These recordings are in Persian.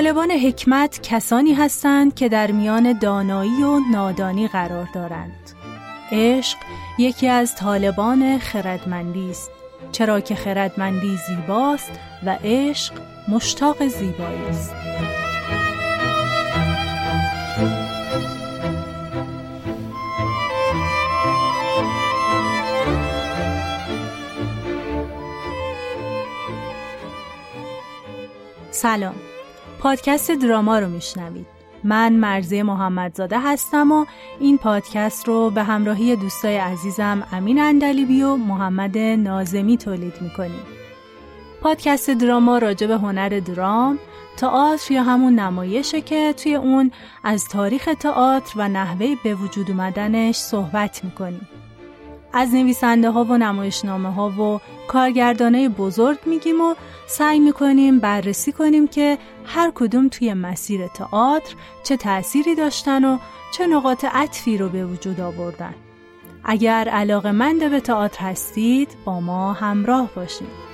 طالبان حکمت کسانی هستند که در میان دانایی و نادانی قرار دارند. عشق یکی از طالبان خردمندی است چرا که خردمندی زیباست و عشق مشتاق زیبایی است. سلام پادکست دراما رو میشنوید. من مرزی محمدزاده هستم و این پادکست رو به همراهی دوستای عزیزم امین اندلیبی و محمد نازمی تولید می‌کنیم. پادکست دراما راجع به هنر درام تئاتر یا همون نمایشه که توی اون از تاریخ تئاتر و نحوه به وجود اومدنش صحبت می‌کنیم. از نویسنده ها و نمایشنامه ها و کارگردانه بزرگ میگیم و سعی می‌کنیم بررسی کنیم که هر کدوم توی مسیر تئاتر چه تأثیری داشتن و چه نقاط عطفی رو به وجود آوردن. اگر علاقه مند به تئاتر هستید با ما همراه باشید.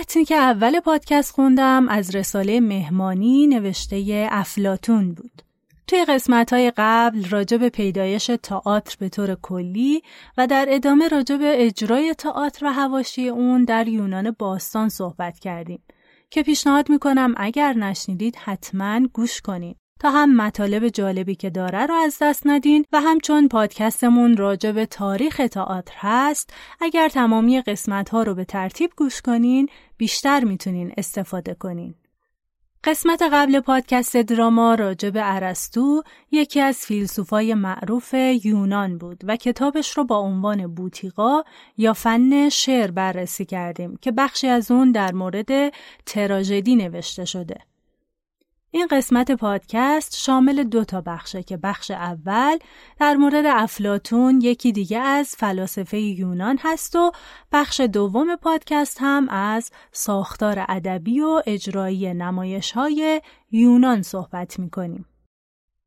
متنی که اول پادکست خوندم از رساله مهمانی نوشته افلاتون بود. توی قسمت های قبل راجع به پیدایش تئاتر به طور کلی و در ادامه راجع به اجرای تئاتر و هواشی اون در یونان باستان صحبت کردیم که پیشنهاد می‌کنم اگر نشنیدید حتما گوش کنید. تا هم مطالب جالبی که داره رو از دست ندین و همچون پادکستمون راجع به تاریخ تئاتر هست اگر تمامی قسمت ها رو به ترتیب گوش کنین بیشتر می‌تونین استفاده کنین. قسمت قبل پادکست دراما راجع به ارسطو یکی از فیلسوفای معروف یونان بود و کتابش رو با عنوان بوتیقا یا فن شعر بررسی کردیم که بخشی از اون در مورد تراژدی نوشته شده. این قسمت پادکست شامل دو تا بخشه که بخش اول در مورد افلاتون یکی دیگه از فلاسفه یونان هست و بخش دوم پادکست هم از ساختار ادبی و اجرایی نمایش های یونان صحبت می‌کنیم.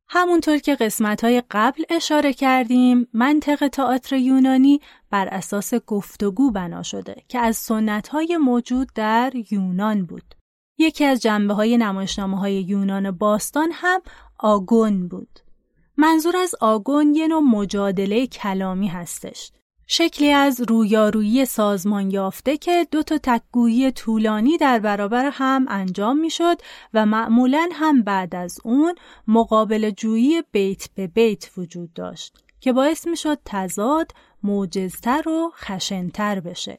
همونطور که قسمت های قبل اشاره کردیم منطق تئاتر یونانی بر اساس گفتگو بنا شده که از سنت های موجود در یونان بود. یکی از جنبه های نمایشنامه های یونان باستان هم آگون بود. منظور از آگون یه نوع مجادله کلامی هستش. شکلی از رویارویی سازمان یافته که دو تا تکگویی طولانی در برابر هم انجام می‌شد و معمولا هم بعد از اون مقابل جویی بیت به بیت وجود داشت که باعث می‌شد تضاد موجزتر و خشنتر بشه.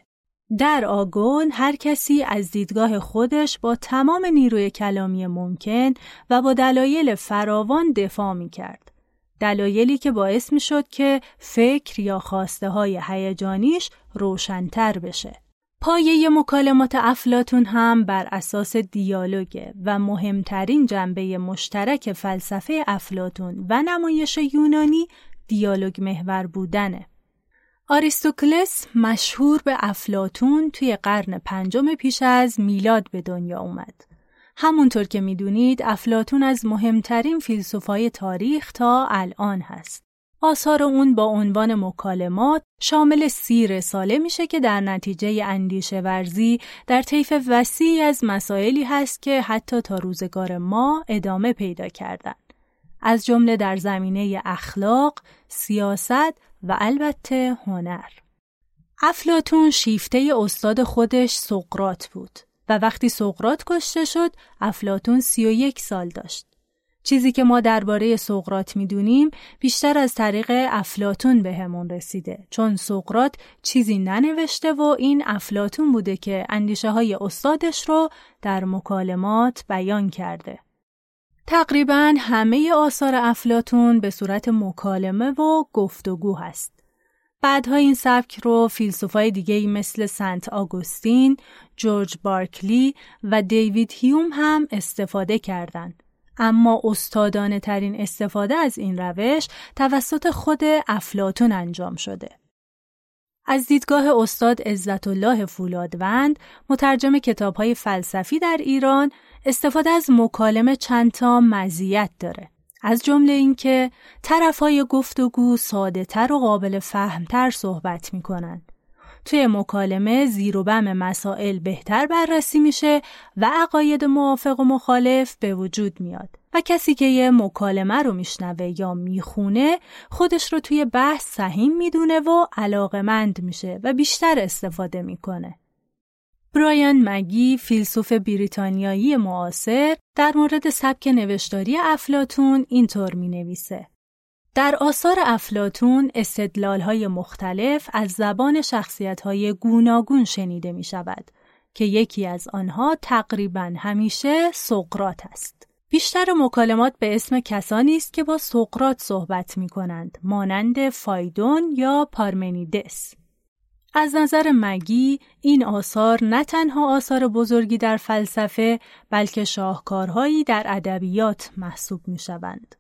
در آگون هر کسی از دیدگاه خودش با تمام نیروی کلامی ممکن و با دلایل فراوان دفاع می کرد. دلایلی که باعث می شد که فکر یا خواسته های هیجانیش روشنتر بشه. پایه مکالمات افلاتون هم بر اساس دیالوگه و مهمترین جنبه مشترک فلسفه افلاتون و نمایش یونانی دیالوگ محور بودنه. آریستوکلس مشهور به افلاتون توی قرن پنجم پیش از میلاد به دنیا اومد. همونطور که می‌دونید افلاتون از مهمترین فیلسوفای تاریخ تا الان هست. آثار اون با عنوان مکالمات شامل سی رساله میشه که در نتیجه اندیشه ورزی در طیف وسیعی از مسائلی هست که حتی تا روزگار ما ادامه پیدا کردن. از جمله در زمینه اخلاق، سیاست و البته هنر. افلاتون شیفته استاد خودش سقرات بود و وقتی سقرات کشته شد افلاتون سی و یک سال داشت. چیزی که ما درباره سقرات می‌دونیم بیشتر از طریق افلاتون به همون رسیده چون سقرات چیزی ننوشته و این افلاتون بوده که اندیشه های استادش رو در مکالمات بیان کرده. تقریبا همه آثار افلاتون به صورت مکالمه و گفتگو هست. بعدها این سبک رو فیلسوفای دیگه مثل سنت آگوستین، جورج بارکلی و دیوید هیوم هم استفاده کردند. اما استادانه ترین استفاده از این روش توسط خود افلاتون انجام شده. از دیدگاه استاد عزت الله فولادوند مترجم کتاب های فلسفی در ایران استفاده از مکالمه چندتا مزیت داره. از جمله اینکه طرفهای گفتگو ساده تر و قابل فهمتر صحبت می کنند. توی مکالمه زیر و بم مسائل بهتر بررسی میشه و عقاید موافق و مخالف به وجود میاد و کسی که یه مکالمه رو میشنوه یا می‌خونه خودش رو توی بحث سهیم می‌دونه و علاقمند میشه و بیشتر استفاده می‌کنه. برایان مگی فیلسوف بریتانیایی معاصر در مورد سبک نوشتاری افلاتون اینطور می نویسه. در آثار افلاتون های مختلف از زبان های گوناگون شنیده می شود که یکی از آنها تقریبا همیشه سقرات است. بیشتر مکالمات به اسم کسانی است که با سقرات صحبت می کنند مانند فایدون یا پارمنیدس. از نظر مگی این آثار نه تنها آثار بزرگی در فلسفه بلکه شاهکارهایی در ادبیات محسوب می شوند.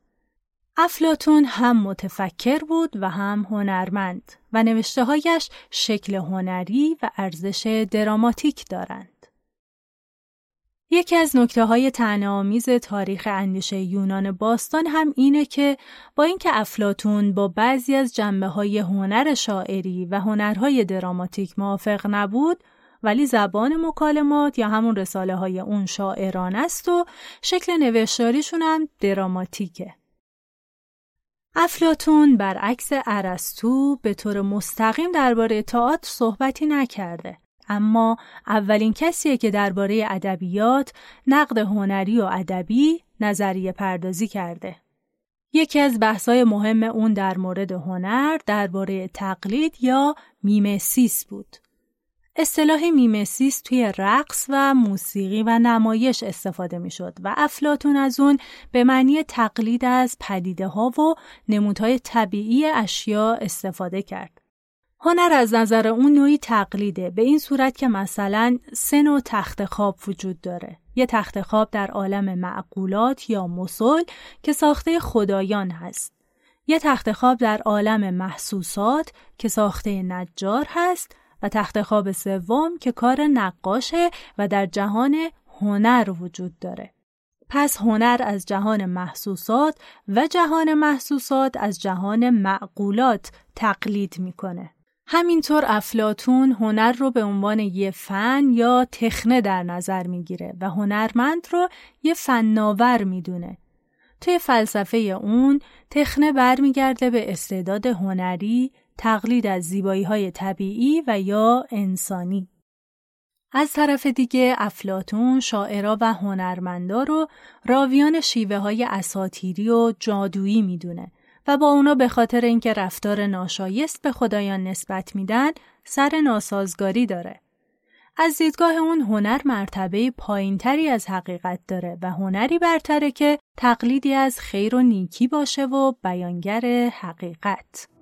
افلاتون هم متفکر بود و هم هنرمند و نوشته هایش شکل هنری و ارزش دراماتیک دارند. یکی از نکته های آمیز تاریخ اندیشه یونان باستان هم اینه که با اینکه افلاتون با بعضی از جنبه های هنر شاعری و هنرهای دراماتیک موافق نبود ولی زبان مکالمات یا همون رساله های اون شاعران است و شکل نوشتاریشون هم دراماتیکه. افلاطون برعکس ارسطو به طور مستقیم درباره تئاتر صحبتی نکرده اما اولین کسیه که درباره ادبیات نقد هنری و ادبی نظریه پردازی کرده یکی از بحثای مهم اون در مورد هنر درباره تقلید یا میمسیس بود اصطلاح میمسیس توی رقص و موسیقی و نمایش استفاده می‌شد و افلاطون از اون به معنی تقلید از پدیده ها و نمودهای طبیعی اشیا استفاده کرد. هنر از نظر اون نوعی تقلیده به این صورت که مثلا سه نوع تخت خواب وجود داره. یه تخت خواب در عالم معقولات یا مسل که ساخته خدایان هست. یه تخت خواب در عالم محسوسات که ساخته نجار هست و تخت خواب سوم که کار نقاشه و در جهان هنر وجود داره. پس هنر از جهان محسوسات و جهان محسوسات از جهان معقولات تقلید می‌کنه. همینطور افلاتون هنر رو به عنوان یه فن یا تخنه در نظر می‌گیره و هنرمند رو یه فناور می‌دونه. توی فلسفه اون تخنه برمیگرده به استعداد هنری تقلید از زیبایی های طبیعی و یا انسانی. از طرف دیگه افلاتون شاعرا و هنرمندا رو راویان شیوه های اساتیری و جادویی می‌دونه و با اونا به خاطر اینکه رفتار ناشایست به خدایان نسبت میدن سر ناسازگاری داره. از دیدگاه اون هنر مرتبه پایینتری از حقیقت داره و هنری برتره که تقلیدی از خیر و نیکی باشه و بیانگر حقیقت.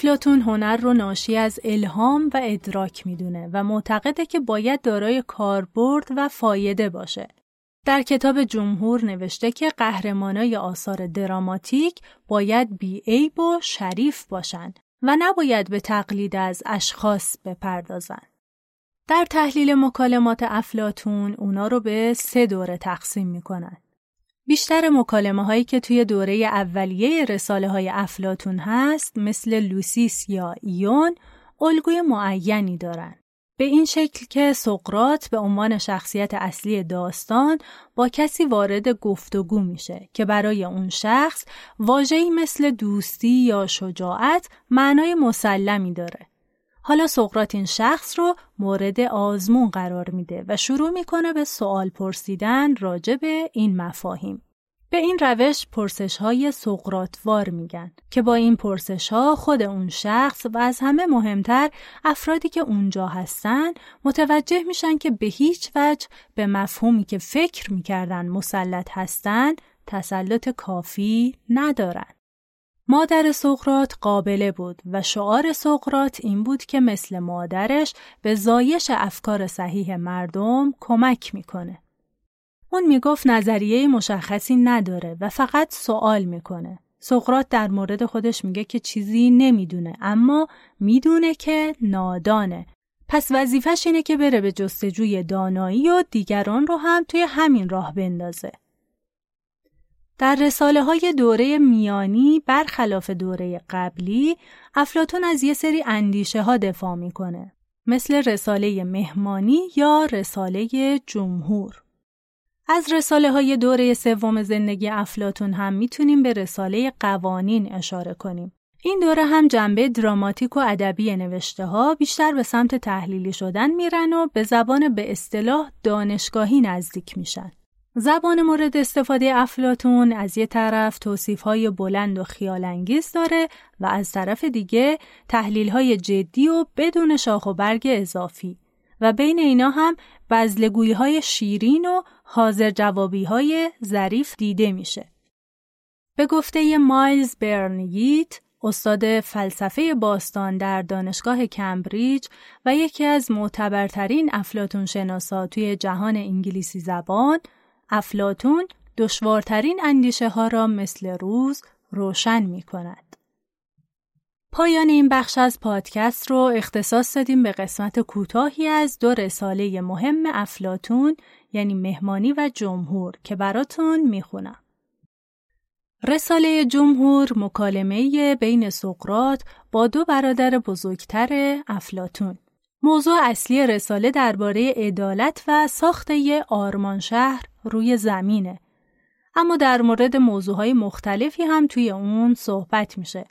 افلاتون هنر رو ناشی از الهام و ادراک می‌دونه و معتقده که باید دارای کاربرد و فایده باشه. در کتاب جمهور نوشته که قهرمانای آثار دراماتیک باید بیعیب و شریف باشن و نباید به تقلید از اشخاص بپردازن. در تحلیل مکالمات افلاتون اونا رو به سه دوره تقسیم می‌کنن. بیشتر مکالمه هایی که توی دوره اولیه رساله های افلاتون هست مثل لوسیس یا ایون الگوی معینی دارن. به این شکل که سقرات به عنوان شخصیت اصلی داستان با کسی وارد گفتگو میشه که برای اون شخص واژه‌ای مثل دوستی یا شجاعت معنای مسلمی داره. حالا سقرات این شخص رو مورد آزمون قرار میده و شروع می‌کنه به سوال پرسیدن راجع به این مفاهیم. به این روش پرسش های سقراتوار میگن که با این پرسش ها خود اون شخص و از همه مهمتر افرادی که اونجا هستن متوجه میشن که به هیچ وجه به مفهومی که فکر می‌کردن مسلط هستن تسلط کافی ندارن. مادر سقرات قابله بود و شعار سقرات این بود که مثل مادرش به زایش افکار صحیح مردم کمک می‌کنه. اون می‌گفت نظریه مشخصی نداره و فقط سوال می‌کنه. سقرات در مورد خودش میگه که چیزی نمی‌دونه اما می‌دونه که نادانه. پس وظیفش اینه که بره به جستجوی دانایی و دیگران رو هم توی همین راه بندازه. در رساله های دوره میانی برخلاف دوره قبلی افلاتون از یه سری اندیشه ها دفاع می‌کنه مثل رساله مهمانی یا رساله جمهور از رساله های دوره سوم زندگی افلاتون هم می‌تونیم به رساله قوانین اشاره کنیم. این دوره هم جنبه دراماتیک و ادبی نوشته ها بیشتر به سمت تحلیلی شدن میرن و به زبان به اصطلاح دانشگاهی نزدیک میشن. زبان مورد استفاده افلاتون از یه طرف توصیف های بلند و خیالانگیز داره و از طرف دیگه تحلیل های جدی و بدون شاخ و برگ اضافی و بین اینا هم بزلگویی های شیرین و حاضر جوابی های ظریف دیده میشه. به گفته مایلز برنیگیت استاد فلسفه باستان در دانشگاه کمبریج و یکی از معتبرترین افلاتون شناسا توی جهان انگلیسی زبان افلاتون دشوارترین اندیشه ها را مثل روز روشن می کند. پایان این بخش از پادکست رو اختصاص دادیم به قسمت کوتاهی از دو رساله مهم افلاتون یعنی مهمانی و جمهور که براتون می‌خونم. رساله جمهور مکالمه بین سقرات با دو برادر بزرگتر افلاتون. موضوع اصلی رساله درباره عدالت و ساخت آرمان شهر روی زمینه. اما در مورد موضوعهای مختلفی هم توی اون صحبت میشه.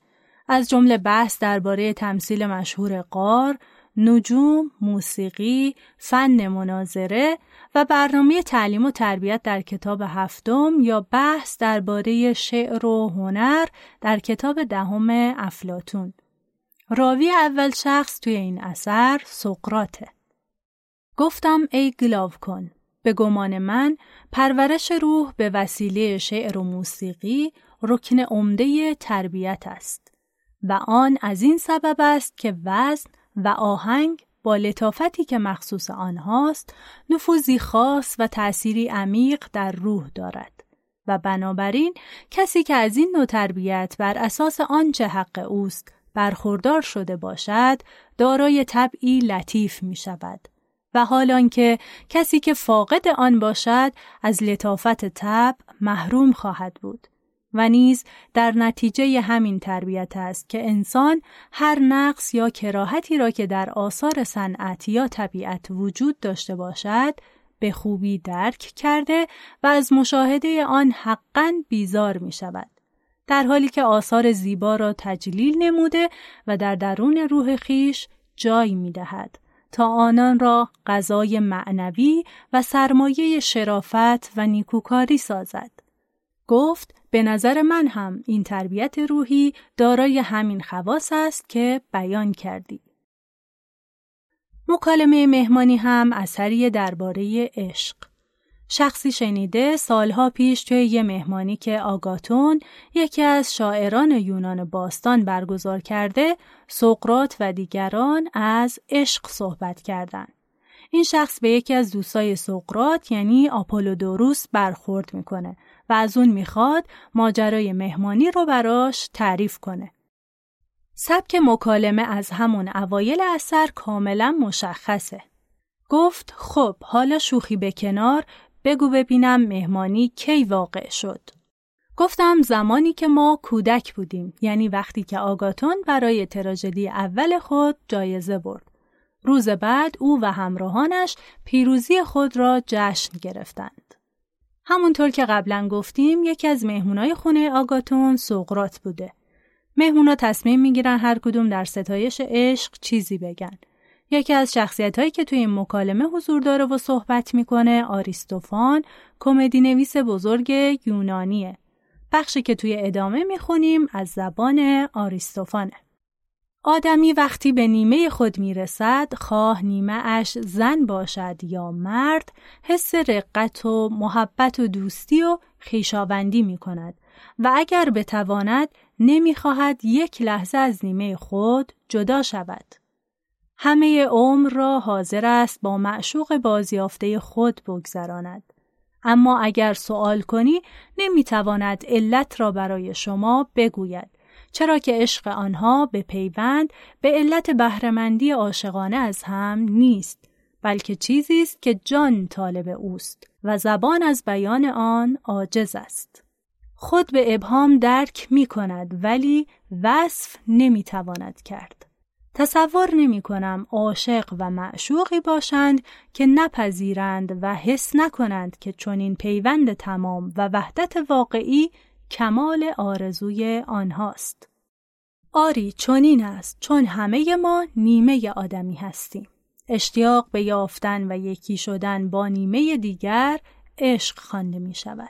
از جمله بحث درباره تمثیل مشهور قار، نجوم، موسیقی، فن مناظره و برنامه تعلیم و تربیت در کتاب هفتم یا بحث درباره شعر و هنر در کتاب دهم افلاتون. راوی اول شخص توی این اثر سقراته. گفتم ای گلاو کن. به گمان من پرورش روح به وسیله شعر و موسیقی رکن عمده تربیت است و آن از این سبب است که وزن و آهنگ با لطافتی که مخصوص آنهاست نفوذی خاص و تأثیری عمیق در روح دارد و بنابراین کسی که از این نوع تربیت بر اساس آنچه حق اوست برخوردار شده باشد دارای طبعی لطیف می شود و حالان که کسی که فاقد آن باشد از لطافت طبع محروم خواهد بود و نیز در نتیجه همین تربیت است که انسان هر نقص یا کراهتی را که در آثار صنعت یا طبیعت وجود داشته باشد به خوبی درک کرده و از مشاهده آن حقا بیزار می شود. در حالی که آثار زیبا را تجلیل نموده و در درون روح خیش جای می دهد تا آنان را غذای معنوی و سرمایه شرافت و نیکوکاری سازد. گفت به نظر من هم این تربیت روحی دارای همین خواص است که بیان کردی. مکالمه مهمانی هم اثری درباره عشق. شخصی شنیده سالها پیش توی یه مهمانی که آگاتون یکی از شاعران یونان باستان برگزار کرده سقرات و دیگران از عشق صحبت کردند. این شخص به یکی از دوستای سقرات یعنی آپولودوروس برخورد می‌کنه و از اون می‌خواد ماجرای مهمانی رو براش تعریف کنه. سبک مکالمه از همون اوایل اثر کاملا مشخصه. گفت خب حالا شوخی به کنار بگو ببینم مهمانی کی واقع شد. گفتم زمانی که ما کودک بودیم یعنی وقتی که آگاتون برای تراژدی اول خود جایزه برد. روز بعد او و همراهانش پیروزی خود را جشن گرفتند. همونطور که قبلا گفتیم یکی از مهمونای خونه آگاتون سقرات بوده. مهمونا تصمیم می‌گیرن هر کدوم در ستایش عشق چیزی بگن. یکی از شخصیت هایی که توی این مکالمه حضور داره و صحبت می‌کنه آریستوفان کمدی نویس بزرگ یونانیه. بخشی که توی ادامه می‌خونیم از زبان آریستوفانه. آدمی وقتی به نیمه خود می‌رسد خواه نیمه اش زن باشد یا مرد حس رقت و محبت و دوستی و خیشاوندی می کند و اگر بتواند نمی‌خواهد یک لحظه از نیمه خود جدا شود. همه عمر را حاضر است با معشوق بازیافته خود بگذراند. اما اگر سوال کنی نمی‌تواند علت را برای شما بگوید چرا که عشق آنها به پیوند به علت بهرهمندی عاشقانه از هم نیست بلکه چیزی است که جان طالب اوست و زبان از بیان آن عاجز است خود به ابهام درک می کند ولی وصف نمی تواند کرد تصور نمی کنم عاشق و معشوقی باشند که نپذیرند و حس نکنند که چنین پیوند تمام و وحدت واقعی کمال آرزوی آنهاست. آری چنین است چون همه ما نیمه آدمی هستیم. اشتیاق به یافتن و یکی شدن با نیمه دیگر عشق خوانده می شود.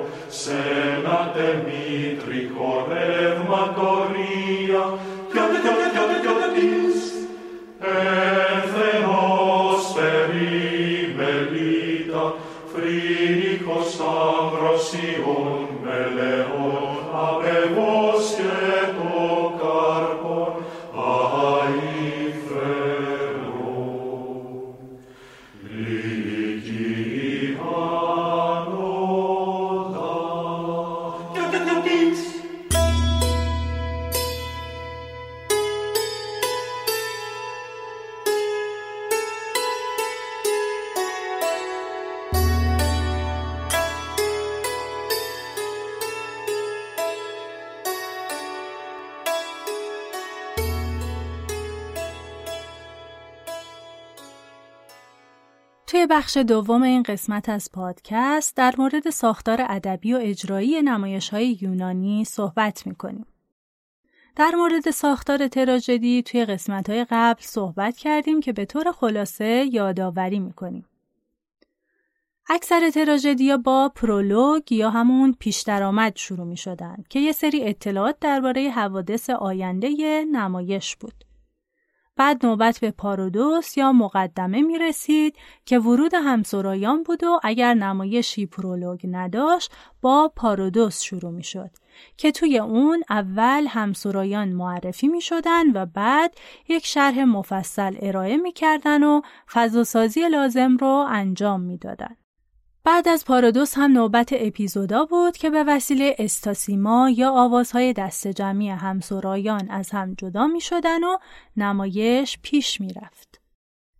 Σένα ένα τεμήτρικο بخش دوم این قسمت از پادکست در مورد ساختار ادبی و اجرایی نمایش های یونانی صحبت می‌کنیم. در مورد ساختار تراژدی توی قسمت های قبل صحبت کردیم که به طور خلاصه یادآوری می‌کنیم. اکثر تراژدیا با پرولوگ یا همون پیش درآمد شروع می شدن که یه سری اطلاعات درباره حوادث آینده نمایش بود. بعد نوبت به پارودوس یا مقدمه می رسید که ورود همسرایان بود و اگر نمایشی پرولوگ نداشت با پارودوس شروع می شد که توی اون اول همسرایان معرفی می شدن و بعد یک شرح مفصل ارائه می کردن و فضاسازی لازم رو انجام می دادن. بعد از پارادوس هم نوبت اپیزودا بود که به وسیله استاسیما یا آوازهای دست جمعی همسرایان از هم جدا می شدن و نمایش پیش می رفت.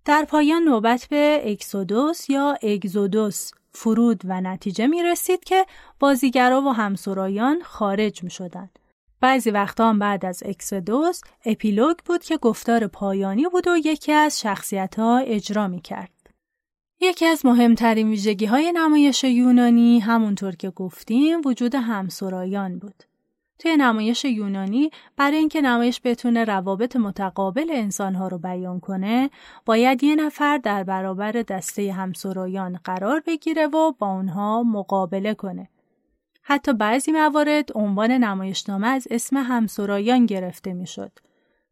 در پایان نوبت به اکسودوس یا اگزودوس فرود و نتیجه می رسید که بازیگرا و همسرایان خارج می شدن. بعضی وقتا هم بعد از اکسودوس اپیلوگ بود که گفتار پایانی بود و یکی از شخصیت ها اجرا می کرد. یکی از مهمترین ویژگی های نمایش یونانی همونطور که گفتیم وجود همسرایان بود. توی نمایش یونانی برای اینکه نمایش بتونه روابط متقابل انسانها رو بیان کنه باید یه نفر در برابر دسته همسرایان قرار بگیره و با اونها مقابله کنه. حتی بعضی موارد عنوان نمایشنامه از اسم همسرایان گرفته می‌شد.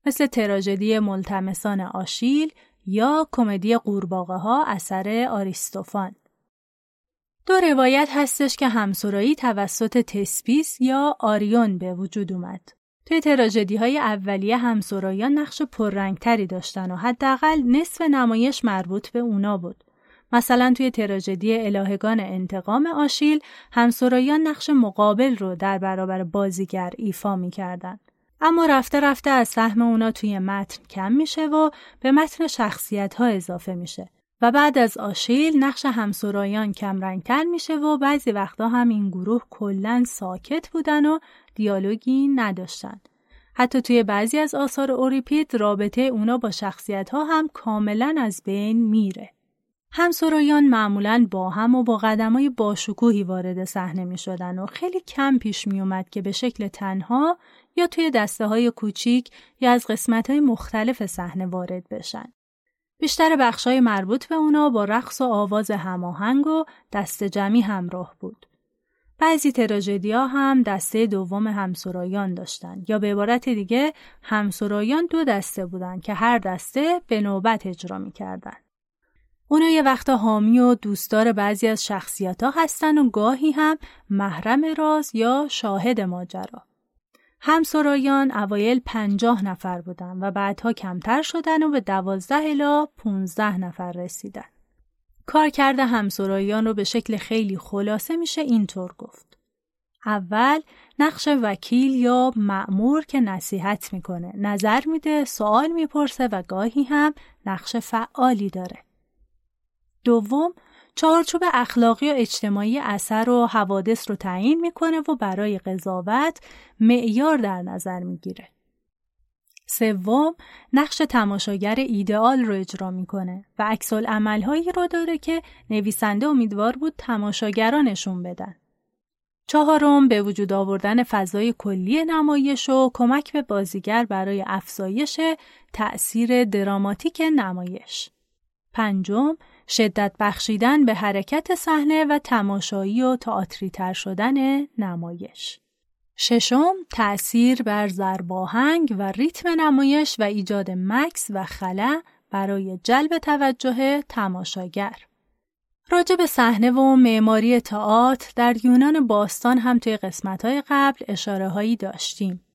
مثل تراژدی ملتمسان آشیل یا کمدی قورباغه ها اثر آریستوفان. دو روایت هستش که همسرایی توسط تسپیس یا آریون به وجود اومد. توی تراژدی های اولیه همسرایان نقش پررنگتری داشتن و حداقل نصف نمایش مربوط به اونا بود. مثلا توی تراژدی الهگان انتقام آشیل همسرایان نقش مقابل رو در برابر بازیگر ایفا می‌کردن. اما رفته رفته از سهم اونا توی متن کم میشه و به متن شخصیت ها اضافه میشه و بعد از آشیل نقش همسرایان کمرنگتر میشه و بعضی وقتا هم این گروه کلا ساکت بودن و دیالوگی نداشتن. حتی توی بعضی از آثار اوریپید رابطه اونا با شخصیت ها هم کاملا از بین میره. همسرایان معمولا با هم و با قدمای باشکوهی وارد صحنه می شدن و خیلی کم پیش می اومد که به شکل تنها یا توی دسته های کوچیک یا از قسمت های مختلف صحنه وارد بشن. بیشتر بخشای مربوط به اونا با رقص و آواز هماهنگ و دست جمعی همراه بود. بعضی تراژدیا هم دسته دوم همسرایان داشتن یا به عبارت دیگه همسرایان دو دسته بودن که هر دسته به نوبت اجرا می‌کردن. اونا یه وقتا حامی و دوستدار بعضی از شخصیت ها هستن و گاهی هم محرم راز یا شاهد ماجرا. همسرایان اوایل پنجاه نفر بودن و بعدها کمتر شدن و به دوازده الا پونزده نفر رسیدن. کار کرده همسرایان رو به شکل خیلی خلاصه میشه اینطور گفت. اول نقش وکیل یا معمور که نصیحت می‌کنه، نظر میده، سوال می‌پرسه و گاهی هم نقش فعالی داره. دوم چارچوب اخلاقی و اجتماعی اثر و حوادث رو تعیین می‌کنه و برای قضاوت معیار در نظر می‌گیره. سوم نقش تماشاگر ایدئال رو اجرا می‌کنه و عکس عملهایی رو داره که نویسنده امیدوار بود تماشاگرانشون بدن. چهارم به وجود آوردن فضای کلی نمایش و کمک به بازیگر برای افزایش تأثیر دراماتیک نمایش. پنجم شدت بخشیدن به حرکت صحنه و تماشایی و تئاتری تر شدن نمایش. ششم تأثیر بر زرباهنگ و ریتم نمایش و ایجاد مکس و خلا برای جلب توجه تماشاگر. راجع به صحنه و معماری تئاتر در یونان باستان هم توی قسمت‌های قبل اشاره هایی داشتیم.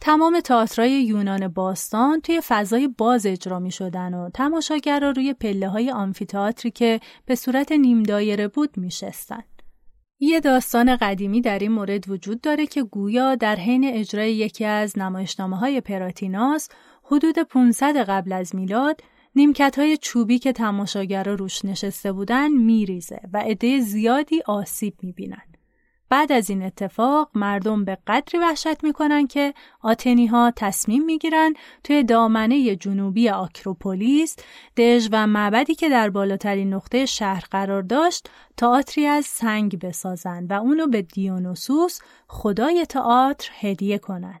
تمام تئاترای یونان باستان توی فضای باز اجرا می شدن و تماشاگرها روی پله های آمفیتئاتری که به صورت نیم دایره بود می شستن. یه داستان قدیمی در این مورد وجود داره که گویا در حین اجرای یکی از نمایشنامه های پراتیناس حدود 500 قبل از میلاد نیمکت های چوبی که تماشاگرها روش نشسته بودن میریزه و عده زیادی آسیب می‌بینن. بعد از این اتفاق مردم به قدری وحشت می‌کنن که آتنی ها تصمیم می‌گیرن توی دامنه جنوبی آکروپولیس دژ و معبدی که در بالاترین نقطه شهر قرار داشت تئاتری از سنگ بسازن و اونو به دیونوسوس خدای تئاتر هدیه کنن.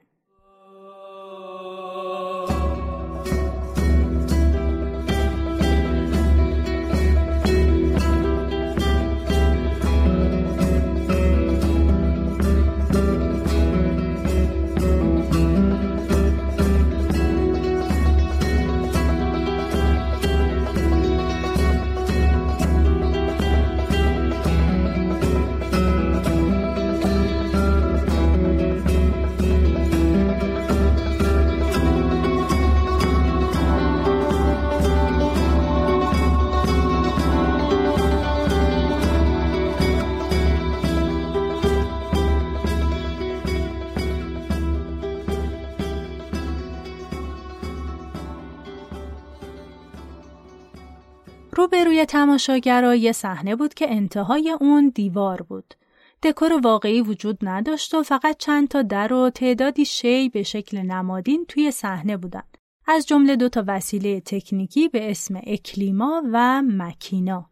روبروی تماشاگرا یه صحنه بود که انتهای اون دیوار بود. دکور واقعی وجود نداشت و فقط چند تا در و تعدادی شی به شکل نمادین توی صحنه بودند. از جمله دو تا وسیله تکنیکی به اسم اکلیما و مکینا.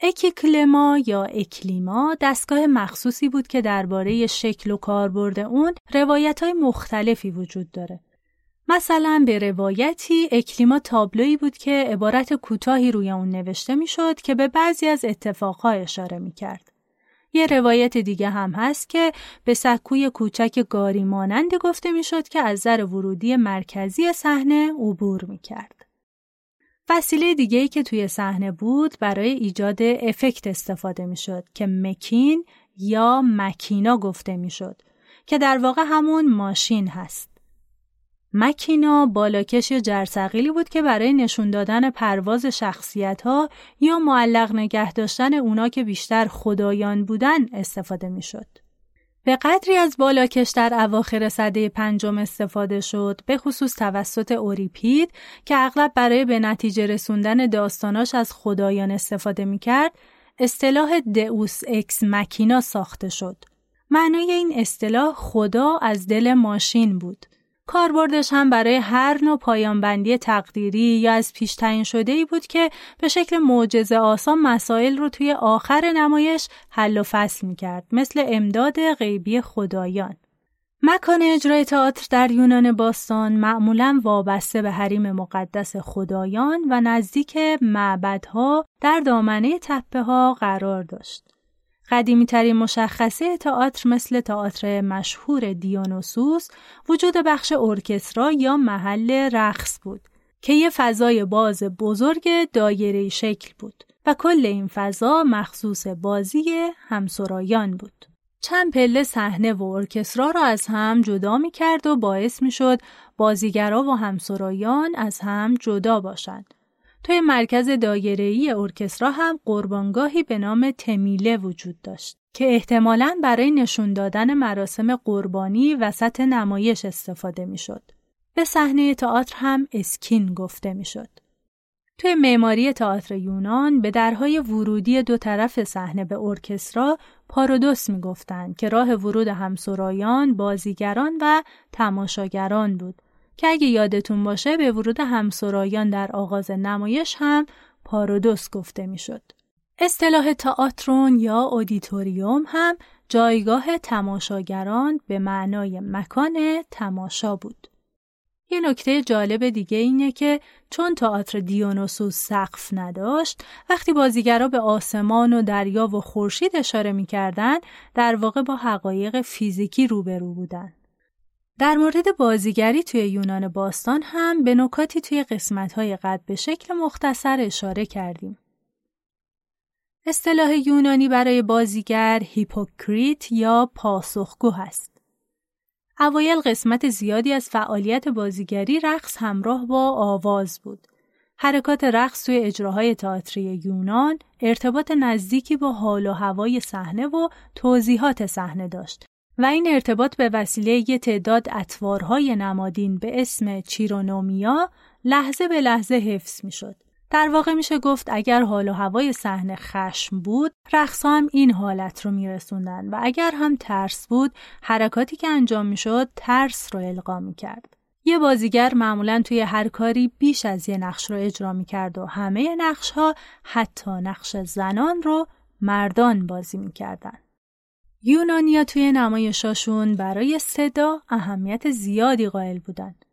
اکیکلما یا اکلیما دستگاه مخصوصی بود که درباره شکل و کاربرد اون روایت های مختلفی وجود داره. مثلا به روایتی اکلیما تابلویی بود که عبارت کوتاهی روی اون نوشته می‌شد که به بعضی از اتفاقها اشاره می کرد. یه روایت دیگه هم هست که به سکوی کوچک گاری مانندی گفته می‌شد که از در ورودی مرکزی صحنه عبور می کرد. وسیله دیگه ای که توی صحنه بود برای ایجاد افکت استفاده می شد که مکین یا مکینا گفته می شد که در واقع همون ماشین هست. مکینا بالاکش یا جرثقیلی بود که برای نشون دادن پرواز شخصیت ها یا معلق نگه داشتن اونا که بیشتر خدایان بودن استفاده می شد. به قدری از بالاکش در اواخر صده پنجم استفاده شد به خصوص توسط اوریپید که اغلب برای به نتیجه رسوندن داستاناش از خدایان استفاده می کرد اصطلاح دئوس اکس مکینا ساخته شد. معنای این اصطلاح خدا از دل ماشین بود. کاربردش هم برای هر نوع پایانبندی تقدیری یا از پیش تعیین شده ای بود که به شکل معجزه آسان مسائل رو توی آخر نمایش حل و فصل می کرد مثل امداد غیبی خدایان. مکان اجرای تئاتر در یونان باستان معمولا وابسته به حریم مقدس خدایان و نزدیک معبدها در دامنه تپه ها قرار داشت. قدیمی ترین مشخصه تئاتر مثل تئاتر مشهور دیونوسوس وجود بخش ارکسترا یا محل رقص بود که یه فضای باز بزرگ دایره شکل بود و کل این فضا مخصوص بازی همسرایان بود. چند پله صحنه و ارکسترا را از هم جدا می کرد و باعث می شد بازیگرا و همسرایان از هم جدا باشند توی مرکز دایره‌ای ارکسترا هم قربانگاهی به نام تمیله وجود داشت که احتمالاً برای نشون دادن مراسم قربانی وسط نمایش استفاده می‌شد. به صحنه تئاتر هم اسکین گفته می‌شد. توی معماری تئاتر یونان به درهای ورودی دو طرف صحنه به ارکسترا پارودوس می‌گفتند که راه ورود همسرایان، بازیگران و تماشاگران بود که اگه یادتون باشه به ورود همسرایان در آغاز نمایش هم پارودوس گفته می‌شد. اصطلاح تئاترون یا اودیتوریوم هم جایگاه تماشاگران به معنای مکان تماشا بود. یه نکته جالب دیگه اینه که چون تئاتر دیونوسوس سقف نداشت وقتی بازیگرا به آسمان و دریا و خورشید اشاره می‌کردند در واقع با حقایق فیزیکی روبرو بودن در مورد بازیگری توی یونان باستان هم به نکاتی توی قسمت‌های قد به شکل مختصر اشاره کردیم. اصطلاح یونانی برای بازیگر هیپوکریت یا پاسخگو هست. اوایل قسمت زیادی از فعالیت بازیگری رقص همراه با آواز بود. حرکات رقص توی اجراهای تئاتری یونان ارتباط نزدیکی با حال و هوای صحنه و توضیحات صحنه داشت و این ارتباط به وسیله یه تعداد اطوارهای نمادین به اسم چیرونومیا لحظه به لحظه حفظ می شد. در واقع میشه گفت اگر حال و هوای صحنه خشم بود رقص هم این حالت رو میرسوندن و اگر هم ترس بود حرکاتی که انجام می‌شد ترس رو القا می‌کرد یه بازیگر معمولا توی هر کاری بیش از یه نقش رو اجرا می‌کرد و همه نقش ها حتی نقش زنان رو مردان بازی می‌کردن یونانیا توی نمایشاشون برای صدا اهمیت زیادی قائل بودند.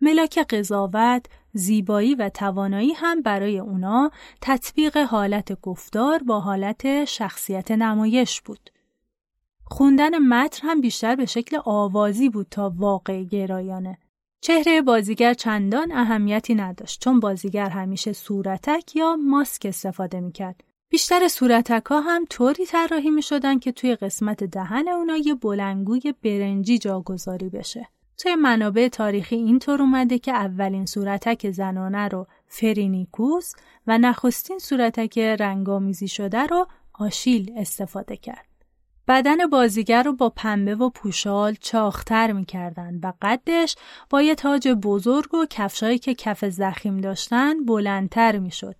ملاک قضاوت، زیبایی و توانایی هم برای اونا تطبیق حالت گفتار با حالت شخصیت نمایش بود. خوندن متن هم بیشتر به شکل آوازی بود تا واقع گرایانه. چهره بازیگر چندان اهمیتی نداشت چون بازیگر همیشه صورتک یا ماسک استفاده می‌کرد بیشتر صورتک ها هم طوری طراحی می شدن که توی قسمت دهن اونا یه بلنگوی برنجی جاگذاری بشه. توی منابع تاریخی اینطور اومده که اولین صورتک زنانه رو فرینیکوس و نخستین صورتک رنگ‌آمیزی شده رو آشیل استفاده کرد. بدن بازیگر رو با پنبه و پوشال چاق‌تر می‌کردن و قدش با یه تاج بزرگ و کفشایی که کف ضخیم داشتن بلندتر می‌شد.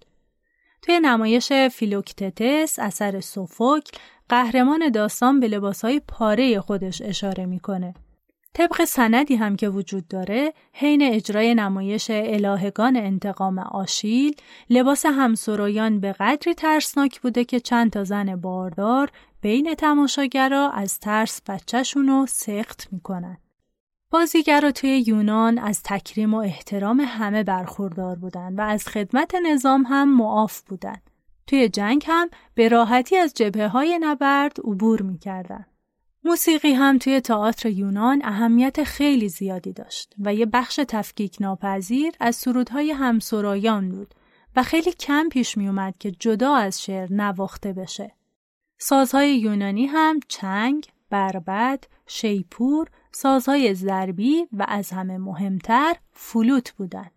توی نمایش فیلوکتتس اثر سوفوکل قهرمان داستان به لباسهای پاره خودش اشاره می‌کنه. طبق سندی هم که وجود داره حین اجرای نمایش الهگان انتقام آشیل لباس همسرایان به قدری ترسناک بوده که چند تا زن باردار بین تماشاگرا از ترس بچهشون رو سخت می‌کنن. بازیگرا توی یونان از تکریم و احترام همه برخوردار بودن و از خدمت نظام هم معاف بودن. توی جنگ هم به راحتی از جبه های نبرد عبور می‌کردن. موسیقی هم توی تئاتر یونان اهمیت خیلی زیادی داشت و یه بخش تفکیک ناپذیر از سرودهای همسرایان بود و خیلی کم پیش می اومد که جدا از شعر نواخته بشه. سازهای یونانی هم چنگ، بربد، شیپور، سازهای ضربی و از همه مهمتر فلوت بودند.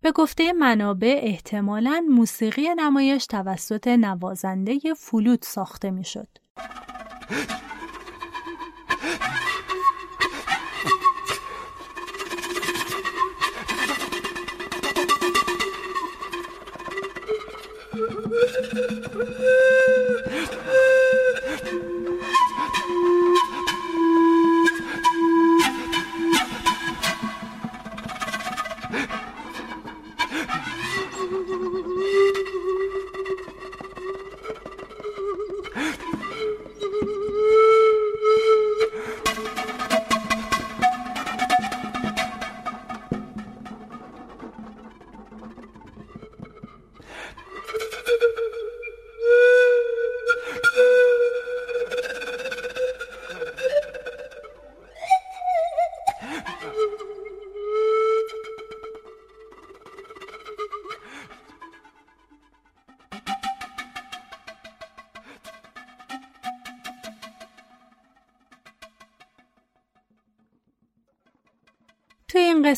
به گفته منابع احتمالاً موسیقی نمایش توسط نوازنده فلوت ساخته می‌شد.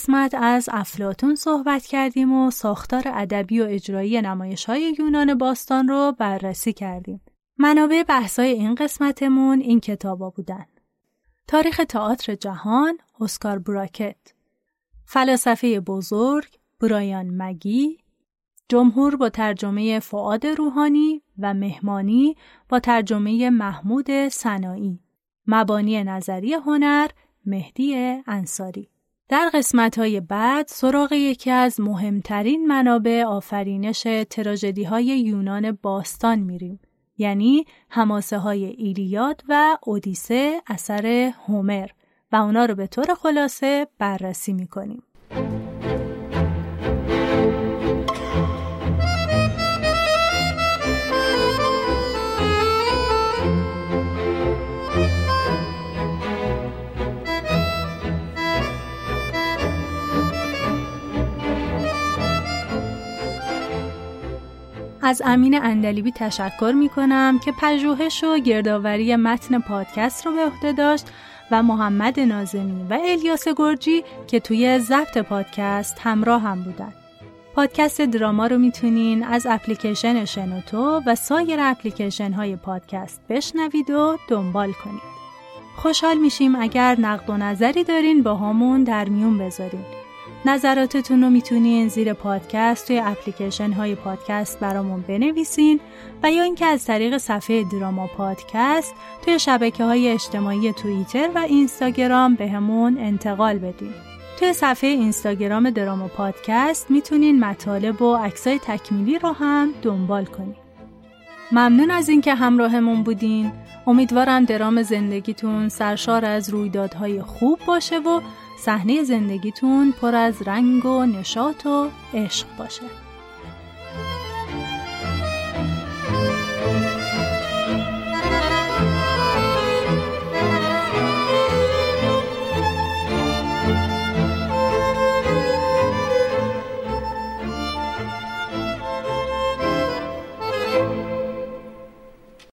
قسمت از افلاتون صحبت کردیم و ساختار ادبی و اجرایی نمایش های یونان باستان رو بررسی کردیم. منابع بحثای این قسمتمون این کتابا بودن. تاریخ تئاتر جهان اسکار براکت فلاسفه بزرگ برایان مگی جمهور با ترجمه فعاد روحانی و مهمانی با ترجمه محمود سنایی مبانی نظری هنر مهدی انصاری در قسمت های بعد سراغ یکی از مهمترین منابع آفرینش تراژدی های یونان باستان میریم یعنی هماسه های ایلیاد و اودیسه اثر هومر و اونا رو به طور خلاصه بررسی می‌کنیم. از امین اندلیبی تشکر می کنم که پژوهش و گردآوری متن پادکست رو به عهده داشت و محمد نازمی و الیاس گرجی که توی ضبط پادکست همراه هم بودن. پادکست دراما رو می‌تونین از اپلیکیشن شنوتو و سایر اپلیکیشن های پادکست بشنوید و دنبال کنید. خوشحال میشیم اگر نقد و نظری دارین با همون در میون بذارین. نظراتتون رو می‌تونین زیر پادکست توی اپلیکیشن های پادکست برامون بنویسین و یا اینکه از طریق صفحه دراما پادکست توی شبکه های اجتماعی توییتر و اینستاگرام به همون انتقال بدین. توی صفحه اینستاگرام دراما پادکست می‌تونین مطالب و عکسای تکمیلی رو هم دنبال کنین. ممنون از اینکه همراهمون بودین. امیدوارم درام زندگیتون سرشار از رویدادهای خوب باشه و صحنه زندگیتون پر از رنگ و نشاط و عشق باشه.